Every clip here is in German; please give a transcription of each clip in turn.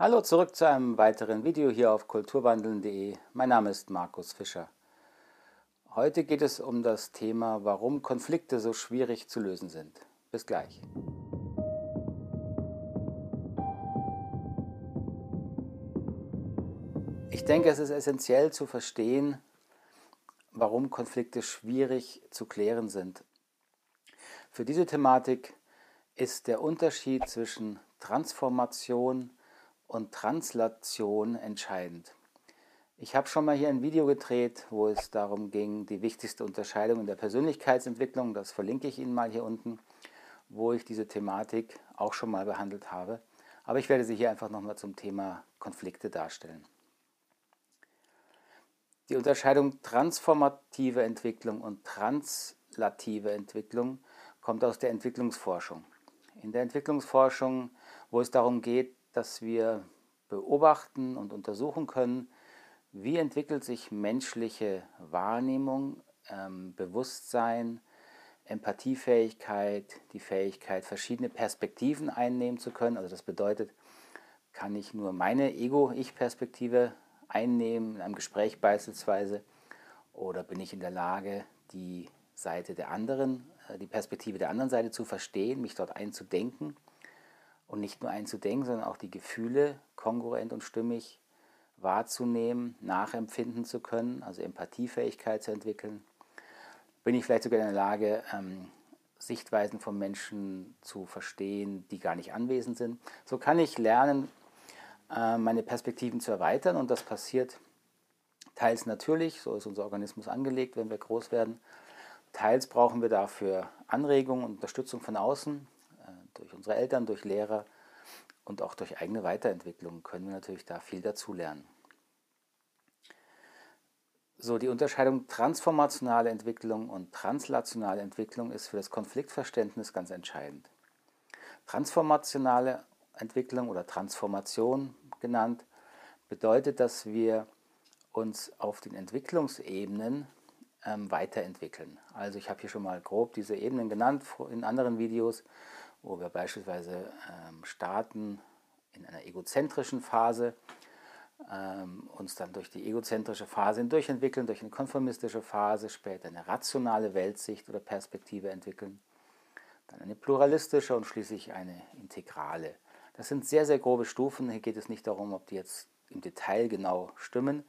Hallo zurück zu einem weiteren Video hier auf kulturwandeln.de. Mein Name ist Markus Fischer. Heute geht es um das Thema, warum Konflikte so schwierig zu lösen sind. Bis gleich. Ich denke, es ist essentiell zu verstehen, warum Konflikte schwierig zu klären sind. Für diese Thematik ist der Unterschied zwischen Transformation und Translation entscheidend. Ich habe schon mal hier ein Video gedreht, wo es darum ging, die wichtigste Unterscheidung in der Persönlichkeitsentwicklung, das verlinke ich Ihnen mal hier unten, wo ich diese Thematik auch schon mal behandelt habe. Aber ich werde sie hier einfach nochmal zum Thema Konflikte darstellen. Die Unterscheidung transformative Entwicklung und translative Entwicklung kommt aus der Entwicklungsforschung. In der Entwicklungsforschung, wo es darum geht, dass wir beobachten und untersuchen können, wie entwickelt sich menschliche Wahrnehmung, ähm, Bewusstsein, Empathiefähigkeit, die Fähigkeit, verschiedene Perspektiven einnehmen zu können. Also das bedeutet, kann ich nur meine Ego-Ich-Perspektive einnehmen, in einem Gespräch beispielsweise, oder bin ich in der Lage, die Seite der anderen, äh, die Perspektive der anderen Seite zu verstehen, mich dort einzudenken und nicht nur einzudenken, sondern auch die Gefühle kongruent und stimmig wahrzunehmen, nachempfinden zu können, also Empathiefähigkeit zu entwickeln. Bin ich vielleicht sogar in der Lage, ähm, Sichtweisen von Menschen zu verstehen, die gar nicht anwesend sind. So kann ich lernen, äh, meine Perspektiven zu erweitern und das passiert teils natürlich, so ist unser Organismus angelegt, wenn wir groß werden. Teils brauchen wir dafür Anregungen und Unterstützung von außen, durch unsere Eltern, durch Lehrer und auch durch eigene Weiterentwicklung können wir natürlich da viel dazulernen. So, die Unterscheidung transformationale Entwicklung und translationale Entwicklung ist für das Konfliktverständnis ganz entscheidend. Transformationale Entwicklung oder Transformation genannt bedeutet, dass wir uns auf den Entwicklungsebenen ähm, weiterentwickeln. Also ich habe hier schon mal grob diese Ebenen genannt in anderen Videos wo wir beispielsweise ähm, starten in einer egozentrischen Phase, ähm, uns dann durch die egozentrische Phase hindurchentwickeln, durch eine konformistische Phase, später eine rationale Weltsicht oder Perspektive entwickeln, dann eine pluralistische und schließlich eine integrale. Das sind sehr, sehr grobe Stufen. Hier geht es nicht darum, ob die jetzt im Detail genau stimmen.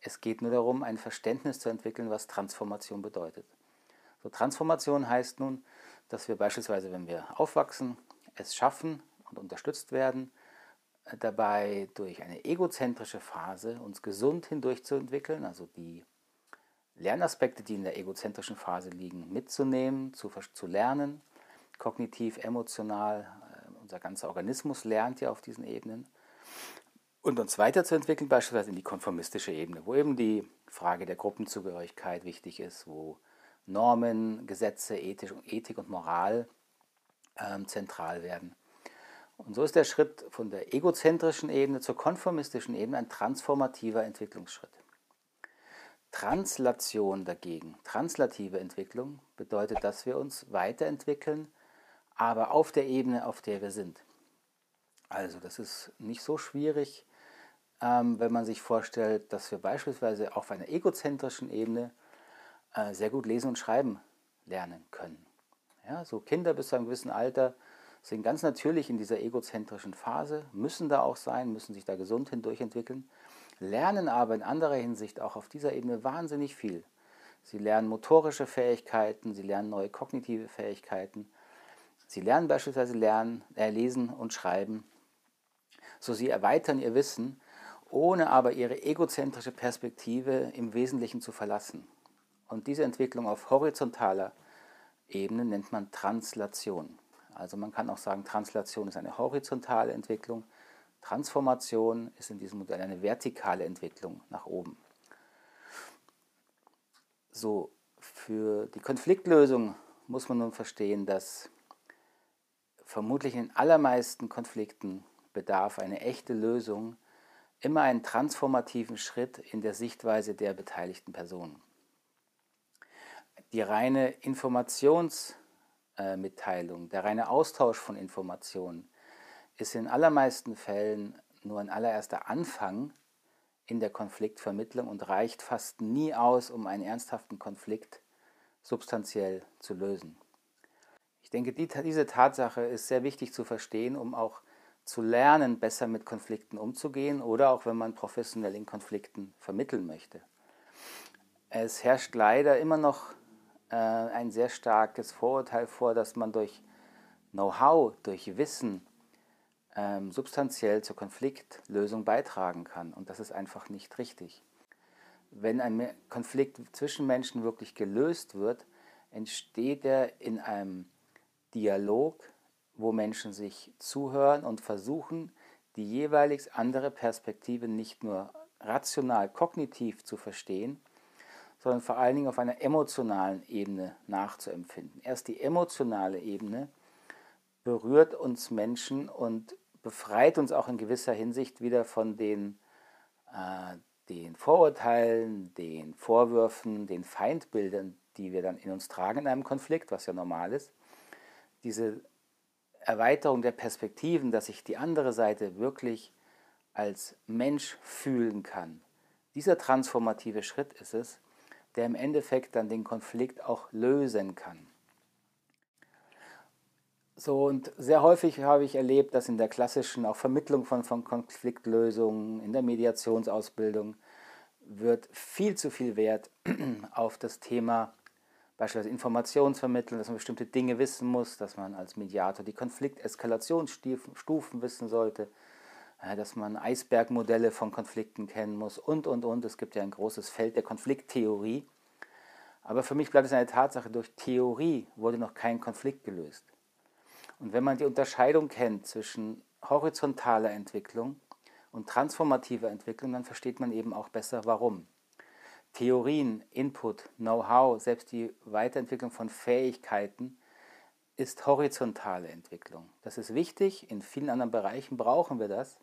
Es geht nur darum, ein Verständnis zu entwickeln, was Transformation bedeutet. So, Transformation heißt nun, dass wir beispielsweise, wenn wir aufwachsen, es schaffen und unterstützt werden, äh, dabei durch eine egozentrische Phase uns gesund hindurchzuentwickeln, also die Lernaspekte, die in der egozentrischen Phase liegen, mitzunehmen, zu, zu lernen, kognitiv, emotional, äh, unser ganzer Organismus lernt ja auf diesen Ebenen. Und uns weiterzuentwickeln, beispielsweise in die konformistische Ebene, wo eben die Frage der Gruppenzugehörigkeit wichtig ist, wo Normen, Gesetze, Ethik, und Moral ähm, zentral werden. Und so ist der Schritt von der egozentrischen Ebene zur konformistischen Ebene ein transformativer Entwicklungsschritt. Translation dagegen, translative Entwicklung, bedeutet, dass wir uns weiterentwickeln, aber auf der Ebene, auf der wir sind. Also das ist nicht so schwierig, ähm, wenn man sich vorstellt, dass wir beispielsweise auf einer egozentrischen Ebene äh, sehr gut lesen und schreiben lernen können. Ja, so Kinder bis zu einem gewissen Alter sind ganz natürlich in dieser egozentrischen Phase, müssen da auch sein, müssen sich da gesund hindurchentwickeln, lernen aber in anderer Hinsicht auch auf dieser Ebene wahnsinnig viel. Sie lernen motorische Fähigkeiten, sie lernen neue kognitive Fähigkeiten, sie lernen beispielsweise lernen, äh, lesen und schreiben. So sie erweitern ihr Wissen, ohne aber ihre egozentrische Perspektive im Wesentlichen zu verlassen. Und diese Entwicklung auf horizontaler Ebene nennt man Translation. Also man kann auch sagen, Translation ist eine horizontale Entwicklung. Transformation ist in diesem Modell eine vertikale Entwicklung nach oben. So, für die Konfliktlösung muss man nun verstehen, dass vermutlich in allermeisten Konflikten bedarf eine echte Lösung immer einen transformativen Schritt in der Sichtweise der beteiligten Personen die reine Informationsmitteilung, der reine Austausch von Informationen ist in allermeisten Fällen nur ein allererster Anfang in der Konfliktvermittlung und reicht fast nie aus, um einen ernsthaften Konflikt substanziell zu lösen. Ich denke, die, diese Tatsache ist sehr wichtig zu verstehen, um auch zu lernen, besser mit Konflikten umzugehen oder auch wenn man professionell in Konflikten vermitteln möchte. Es herrscht leider immer noch äh, ein sehr starkes Vorurteil vor, dass man durch Know-how, durch Wissen ähm, substanziell zur Konfliktlösung beitragen kann. Und das ist einfach nicht richtig. Wenn ein Konflikt zwischen Menschen wirklich gelöst wird, entsteht er in einem Dialog, wo Menschen sich zuhören und versuchen, die jeweilig andere Perspektive nicht nur rational, kognitiv zu verstehen, sondern vor allen Dingen auf einer emotionalen Ebene nachzuempfinden. Erst die emotionale Ebene berührt uns Menschen und befreit uns auch in gewisser Hinsicht wieder von den, äh, den Vorurteilen, den Vorwürfen, den Feindbildern, die wir dann in uns tragen in einem Konflikt, was ja normal ist. Diese Erweiterung der Perspektiven, dass ich die andere Seite wirklich als Mensch fühlen kann. Dieser transformative Schritt ist es, der im Endeffekt dann den Konflikt auch lösen kann. So, und sehr häufig habe ich erlebt, dass in der klassischen auch Vermittlung von, von Konfliktlösungen, in der Mediationsausbildung, wird viel zu viel Wert auf das Thema beispielsweise Informationsvermittlung, dass man bestimmte Dinge wissen muss, dass man als Mediator die Konflikteskalationsstufen wissen sollte, äh, dass man Eisbergmodelle von Konflikten kennen muss und, und, und. Es gibt ja ein großes Feld der Konflikttheorie. Aber für mich bleibt es eine Tatsache, durch Theorie wurde noch kein Konflikt gelöst. Und wenn man die Unterscheidung kennt zwischen horizontaler Entwicklung und transformativer Entwicklung, dann versteht man eben auch besser, warum. Theorien, Input, Know-how, selbst die Weiterentwicklung von Fähigkeiten ist horizontale Entwicklung. Das ist wichtig, in vielen anderen Bereichen brauchen wir das,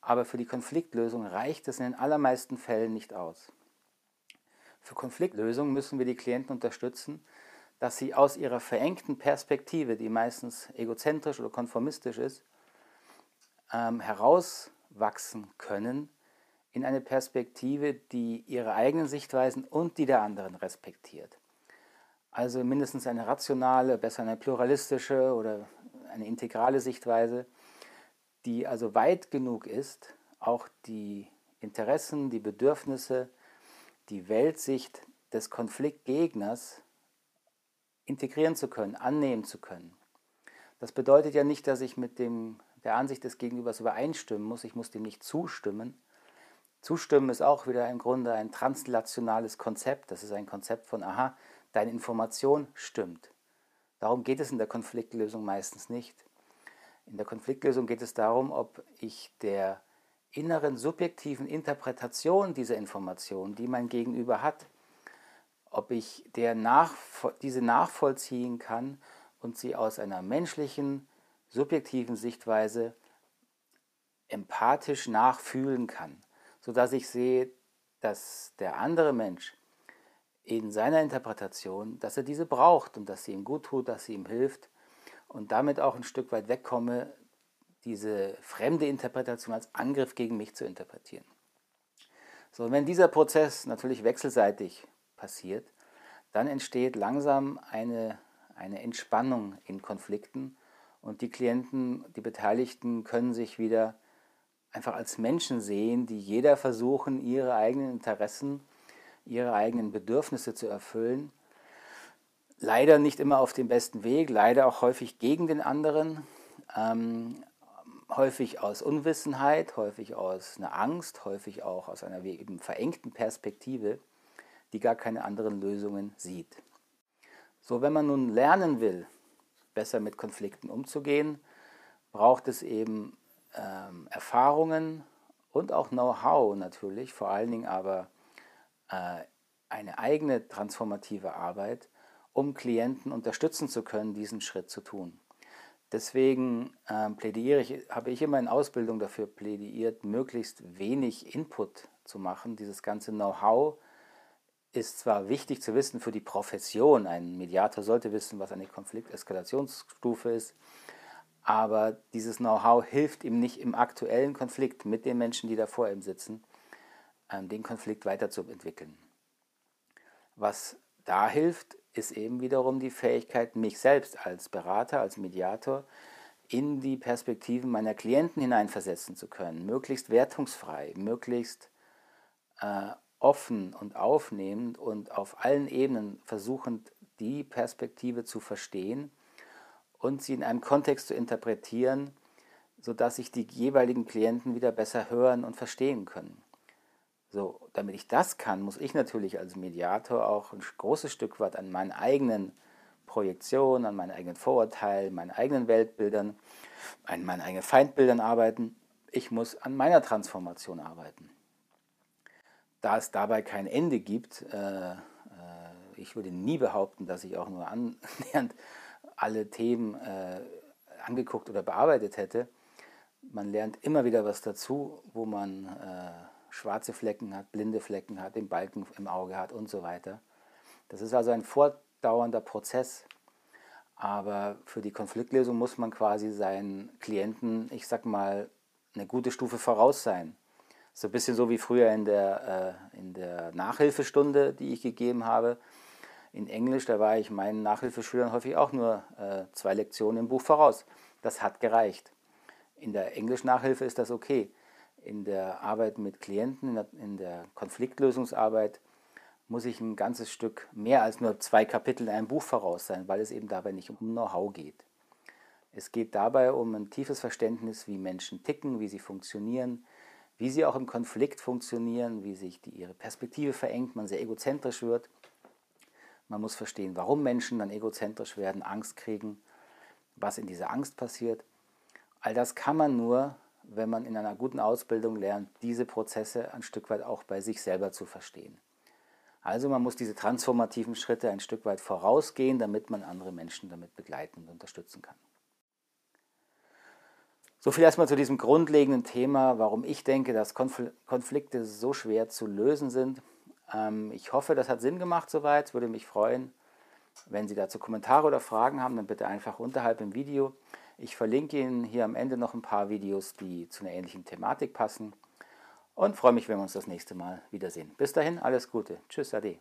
aber für die Konfliktlösung reicht es in den allermeisten Fällen nicht aus. Für Konfliktlösung müssen wir die Klienten unterstützen, dass sie aus ihrer verengten Perspektive, die meistens egozentrisch oder konformistisch ist, ähm, herauswachsen können in eine Perspektive, die ihre eigenen Sichtweisen und die der anderen respektiert. Also mindestens eine rationale, besser eine pluralistische oder eine integrale Sichtweise, die also weit genug ist, auch die Interessen, die Bedürfnisse, die Weltsicht des Konfliktgegners integrieren zu können, annehmen zu können. Das bedeutet ja nicht, dass ich mit dem, der Ansicht des Gegenübers übereinstimmen muss, ich muss dem nicht zustimmen. Zustimmen ist auch wieder im Grunde ein translationales Konzept. Das ist ein Konzept von, aha, deine Information stimmt. Darum geht es in der Konfliktlösung meistens nicht. In der Konfliktlösung geht es darum, ob ich der inneren subjektiven Interpretation dieser Information, die mein Gegenüber hat, ob ich der nach, diese nachvollziehen kann und sie aus einer menschlichen, subjektiven Sichtweise empathisch nachfühlen kann, sodass ich sehe, dass der andere Mensch in seiner Interpretation, dass er diese braucht und dass sie ihm gut tut, dass sie ihm hilft und damit auch ein Stück weit wegkomme, diese fremde Interpretation als Angriff gegen mich zu interpretieren. So, wenn dieser Prozess natürlich wechselseitig passiert, dann entsteht langsam eine, eine Entspannung in Konflikten und die Klienten, die Beteiligten können sich wieder einfach als Menschen sehen, die jeder versuchen, ihre eigenen Interessen, ihre eigenen Bedürfnisse zu erfüllen. Leider nicht immer auf dem besten Weg, leider auch häufig gegen den anderen, ähm, häufig aus Unwissenheit, häufig aus einer Angst, häufig auch aus einer eben verengten Perspektive die gar keine anderen Lösungen sieht. So, wenn man nun lernen will, besser mit Konflikten umzugehen, braucht es eben ähm, Erfahrungen und auch Know-how natürlich, vor allen Dingen aber äh, eine eigene transformative Arbeit, um Klienten unterstützen zu können, diesen Schritt zu tun. Deswegen äh, plädiere ich, habe ich immer in Ausbildung dafür plädiert, möglichst wenig Input zu machen, dieses ganze Know-how ist zwar wichtig zu wissen für die Profession, ein Mediator sollte wissen, was eine Konflikteskalationsstufe ist, aber dieses Know-how hilft ihm nicht im aktuellen Konflikt mit den Menschen, die da vor ihm sitzen, ähm, den Konflikt weiterzuentwickeln. Was da hilft, ist eben wiederum die Fähigkeit, mich selbst als Berater, als Mediator in die Perspektiven meiner Klienten hineinversetzen zu können, möglichst wertungsfrei, möglichst äh, offen und aufnehmend und auf allen Ebenen versuchend, die Perspektive zu verstehen und sie in einem Kontext zu interpretieren, sodass sich die jeweiligen Klienten wieder besser hören und verstehen können. So, damit ich das kann, muss ich natürlich als Mediator auch ein großes Stück weit an meinen eigenen Projektionen, an meinen eigenen Vorurteilen, meinen eigenen Weltbildern, an meinen eigenen Feindbildern arbeiten. Ich muss an meiner Transformation arbeiten. Da es dabei kein Ende gibt, äh, äh, ich würde nie behaupten, dass ich auch nur annähernd alle Themen äh, angeguckt oder bearbeitet hätte. Man lernt immer wieder was dazu, wo man äh, schwarze Flecken hat, blinde Flecken hat, den Balken im Auge hat und so weiter. Das ist also ein fortdauernder Prozess. Aber für die Konfliktlösung muss man quasi seinen Klienten, ich sag mal, eine gute Stufe voraus sein. So ein bisschen so wie früher in der, äh, in der Nachhilfestunde, die ich gegeben habe in Englisch, da war ich meinen Nachhilfeschülern häufig auch nur äh, zwei Lektionen im Buch voraus. Das hat gereicht. In der Englisch-Nachhilfe ist das okay. In der Arbeit mit Klienten, in der, Konfliktlösungsarbeit muss ich ein ganzes Stück mehr als nur zwei Kapitel in einem Buch voraus sein, weil es eben dabei nicht um Know-how geht. Es geht dabei um ein tiefes Verständnis, wie Menschen ticken, wie sie funktionieren, wie sie auch im Konflikt funktionieren, wie sich die, ihre Perspektive verengt, man sehr egozentrisch wird man muss verstehen, warum Menschen dann egozentrisch werden, Angst kriegen, was in dieser Angst passiert. All das kann man nur, wenn man in einer guten Ausbildung lernt, diese Prozesse ein Stück weit auch bei sich selber zu verstehen. Also man muss diese transformativen Schritte ein Stück weit vorausgehen, damit man andere Menschen damit begleiten und unterstützen kann. So viel erstmal zu diesem grundlegenden Thema, warum ich denke, dass Konflikte so schwer zu lösen sind ähm, ich hoffe, das hat Sinn gemacht soweit. Würde mich freuen, wenn Sie dazu Kommentare oder Fragen haben, dann bitte einfach unterhalb im Video. Ich verlinke Ihnen hier am Ende noch ein paar Videos, die zu einer ähnlichen Thematik passen. Und freue mich, wenn wir uns das nächste Mal wiedersehen. Bis dahin, alles Gute. Tschüss, Ade.